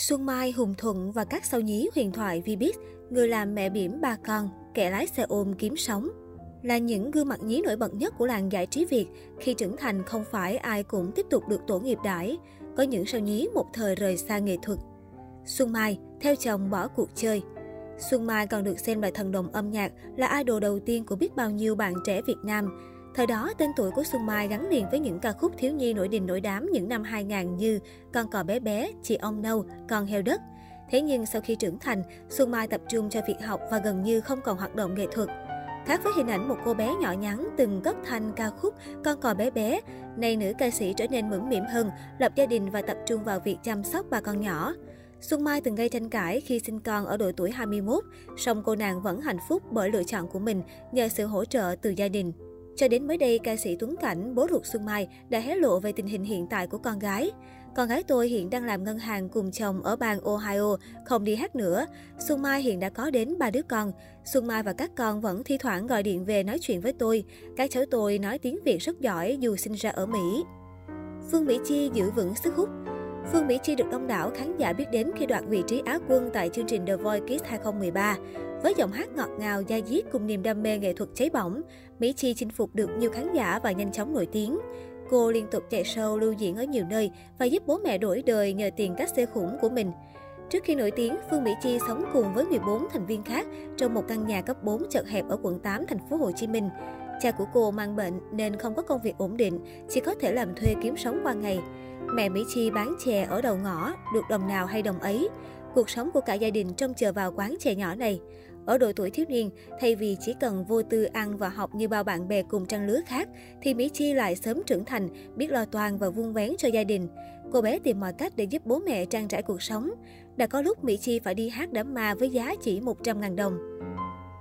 Xuân Mai, Hùng Thuận và các sao nhí huyền thoại Vbiz, người làm mẹ bỉm ba con, kẻ lái xe ôm kiếm sống. Là những gương mặt nhí nổi bật nhất của làng giải trí Việt, khi trưởng thành không phải ai cũng tiếp tục được tổ nghiệp đãi. Có những sao nhí một thời rời xa nghệ thuật. Xuân Mai, theo chồng bỏ cuộc chơi. Xuân Mai còn được xem là thần đồng âm nhạc, là idol đầu tiên của biết bao nhiêu bạn trẻ Việt Nam. Thời đó, tên tuổi của Xuân Mai gắn liền với những ca khúc thiếu nhi nổi đình nổi đám những năm 2000 như Con cò bé bé, Chị ông nâu, Con heo đất. Thế nhưng sau khi trưởng thành, Xuân Mai tập trung cho việc học và gần như không còn hoạt động nghệ thuật. Khác với hình ảnh một cô bé nhỏ nhắn từng cất thanh ca khúc Con cò bé bé, nay nữ ca sĩ trở nên mững mỉm hơn, lập gia đình và tập trung vào việc chăm sóc ba con nhỏ. Xuân Mai từng gây tranh cãi khi sinh con ở độ tuổi 21, song cô nàng vẫn hạnh phúc bởi lựa chọn của mình nhờ sự hỗ trợ từ gia đình. Cho đến mới đây, ca sĩ Tuấn Cảnh, bố ruột Xuân Mai, đã hé lộ về tình hình hiện tại của con gái. Con gái tôi hiện đang làm ngân hàng cùng chồng ở bang Ohio, không đi hát nữa. Xuân Mai hiện đã có đến ba đứa con. Xuân Mai và các con vẫn thi thoảng gọi điện về nói chuyện với tôi. Các cháu tôi nói tiếng Việt rất giỏi dù sinh ra ở Mỹ. Phương Mỹ Chi giữ vững sức hút Phương Mỹ Chi được đông đảo khán giả biết đến khi đoạt vị trí Á quân tại chương trình The Voice Kids 2013. Với giọng hát ngọt ngào, da diết cùng niềm đam mê nghệ thuật cháy bỏng, Mỹ Chi chinh phục được nhiều khán giả và nhanh chóng nổi tiếng. Cô liên tục chạy show lưu diễn ở nhiều nơi và giúp bố mẹ đổi đời nhờ tiền các xe khủng của mình. Trước khi nổi tiếng, Phương Mỹ Chi sống cùng với 14 thành viên khác trong một căn nhà cấp 4 chật hẹp ở quận 8, thành phố Hồ Chí Minh. Cha của cô mang bệnh nên không có công việc ổn định, chỉ có thể làm thuê kiếm sống qua ngày. Mẹ Mỹ Chi bán chè ở đầu ngõ, được đồng nào hay đồng ấy. Cuộc sống của cả gia đình trông chờ vào quán chè nhỏ này. Ở độ tuổi thiếu niên, thay vì chỉ cần vô tư ăn và học như bao bạn bè cùng trang lứa khác, thì Mỹ Chi lại sớm trưởng thành, biết lo toan và vun vén cho gia đình. Cô bé tìm mọi cách để giúp bố mẹ trang trải cuộc sống. Đã có lúc Mỹ Chi phải đi hát đám ma với giá chỉ 100.000 đồng.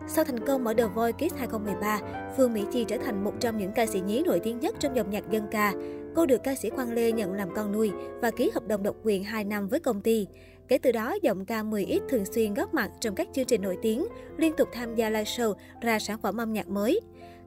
Sau thành công ở The Voice Kids 2013, Phương Mỹ Chi trở thành một trong những ca sĩ nhí nổi tiếng nhất trong dòng nhạc dân ca. Cô được ca sĩ Quang Lê nhận làm con nuôi và ký hợp đồng độc quyền 2 năm với công ty. Kể từ đó, giọng ca 10X thường xuyên góp mặt trong các chương trình nổi tiếng, liên tục tham gia live show, ra sản phẩm âm nhạc mới.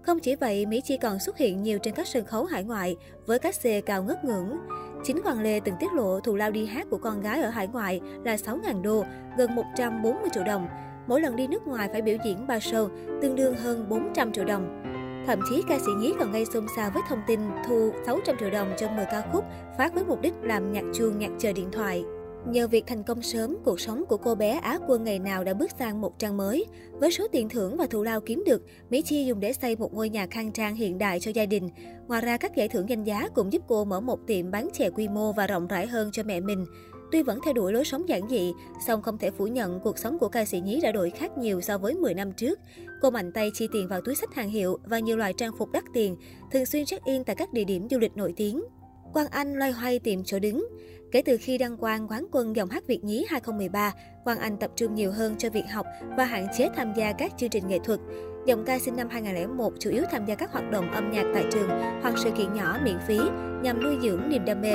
Không chỉ vậy, Mỹ Chi còn xuất hiện nhiều trên các sân khấu hải ngoại với các xe cao ngất ngưỡng. Chính Hoàng Lê từng tiết lộ thù lao đi hát của con gái ở hải ngoại là 6.000 đô, gần 140 triệu đồng. Mỗi lần đi nước ngoài phải biểu diễn 3 show, tương đương hơn 400 triệu đồng. Thậm chí ca sĩ nhí còn gây xôn xao với thông tin thu 600 triệu đồng cho 10 ca khúc phát với mục đích làm nhạc chuông nhạc chờ điện thoại. Nhờ việc thành công sớm, cuộc sống của cô bé Á quân ngày nào đã bước sang một trang mới. Với số tiền thưởng và thù lao kiếm được, Mỹ Chi dùng để xây một ngôi nhà khang trang hiện đại cho gia đình. Ngoài ra, các giải thưởng danh giá cũng giúp cô mở một tiệm bán chè quy mô và rộng rãi hơn cho mẹ mình. Tuy vẫn theo đuổi lối sống giản dị, song không thể phủ nhận cuộc sống của ca sĩ nhí đã đổi khác nhiều so với 10 năm trước. Cô mạnh tay chi tiền vào túi sách hàng hiệu và nhiều loại trang phục đắt tiền, thường xuyên check-in tại các địa điểm du lịch nổi tiếng. Quang Anh loay hoay tìm chỗ đứng. Kể từ khi đăng quang quán quân dòng hát Việt nhí 2013, Quang Anh tập trung nhiều hơn cho việc học và hạn chế tham gia các chương trình nghệ thuật. Dòng ca sinh năm 2001 chủ yếu tham gia các hoạt động âm nhạc tại trường hoặc sự kiện nhỏ miễn phí nhằm nuôi dưỡng niềm đam mê.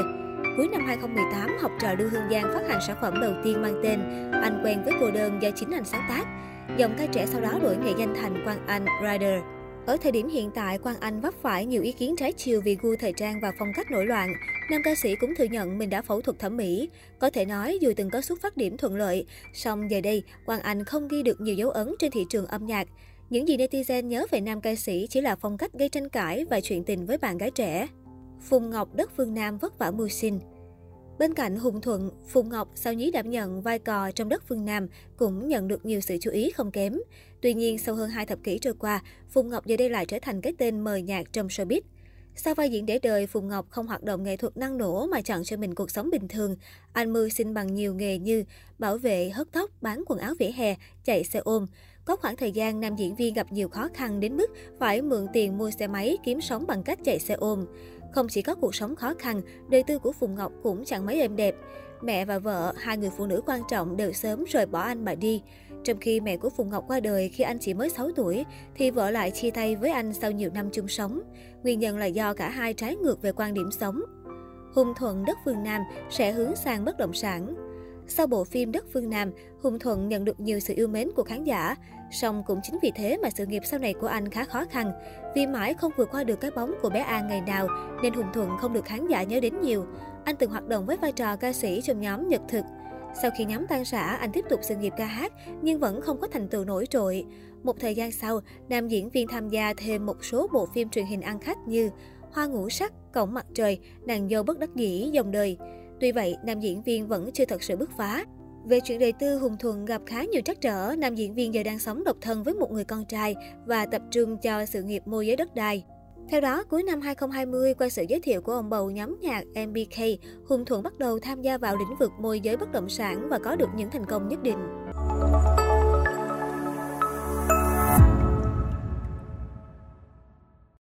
Cuối năm 2018, học trò Lưu Hương Giang phát hành sản phẩm đầu tiên mang tên Anh quen với cô đơn do chính anh sáng tác. Dòng ca trẻ sau đó đổi nghệ danh thành Quang Anh Rider. Ở thời điểm hiện tại, Quang Anh vấp phải nhiều ý kiến trái chiều vì gu thời trang và phong cách nổi loạn. Nam ca sĩ cũng thừa nhận mình đã phẫu thuật thẩm mỹ. Có thể nói dù từng có xuất phát điểm thuận lợi, song giờ đây, Quang Anh không ghi được nhiều dấu ấn trên thị trường âm nhạc. Những gì netizen nhớ về nam ca sĩ chỉ là phong cách gây tranh cãi và chuyện tình với bạn gái trẻ. Phùng Ngọc đất phương Nam vất vả mưu sinh. Bên cạnh Hùng Thuận, Phùng Ngọc sau nhí đảm nhận vai cò trong đất phương Nam cũng nhận được nhiều sự chú ý không kém. Tuy nhiên, sau hơn hai thập kỷ trôi qua, Phùng Ngọc giờ đây lại trở thành cái tên mời nhạc trong showbiz. Sau vai diễn để đời, Phùng Ngọc không hoạt động nghệ thuật năng nổ mà chọn cho mình cuộc sống bình thường. Anh mưu sinh bằng nhiều nghề như bảo vệ, hớt tóc, bán quần áo vỉa hè, chạy xe ôm. Có khoảng thời gian nam diễn viên gặp nhiều khó khăn đến mức phải mượn tiền mua xe máy kiếm sống bằng cách chạy xe ôm. Không chỉ có cuộc sống khó khăn, đời tư của Phùng Ngọc cũng chẳng mấy êm đẹp. Mẹ và vợ, hai người phụ nữ quan trọng đều sớm rời bỏ anh mà đi. Trong khi mẹ của Phùng Ngọc qua đời khi anh chỉ mới 6 tuổi, thì vợ lại chia tay với anh sau nhiều năm chung sống. Nguyên nhân là do cả hai trái ngược về quan điểm sống. Hùng Thuận đất phương Nam sẽ hướng sang bất động sản. Sau bộ phim Đất Phương Nam, Hùng Thuận nhận được nhiều sự yêu mến của khán giả. Song cũng chính vì thế mà sự nghiệp sau này của anh khá khó khăn. Vì mãi không vượt qua được cái bóng của bé An ngày nào, nên Hùng Thuận không được khán giả nhớ đến nhiều. Anh từng hoạt động với vai trò ca sĩ trong nhóm Nhật Thực. Sau khi nhóm tan rã, anh tiếp tục sự nghiệp ca hát nhưng vẫn không có thành tựu nổi trội. Một thời gian sau, nam diễn viên tham gia thêm một số bộ phim truyền hình ăn khách như Hoa ngũ sắc, Cổng mặt trời, Nàng dâu bất đắc dĩ, dòng đời. Tuy vậy, nam diễn viên vẫn chưa thật sự bứt phá. Về chuyện đời tư, Hùng Thuận gặp khá nhiều trắc trở, nam diễn viên giờ đang sống độc thân với một người con trai và tập trung cho sự nghiệp môi giới đất đai. Theo đó, cuối năm 2020, qua sự giới thiệu của ông bầu nhóm nhạc MBK, Hùng Thuận bắt đầu tham gia vào lĩnh vực môi giới bất động sản và có được những thành công nhất định.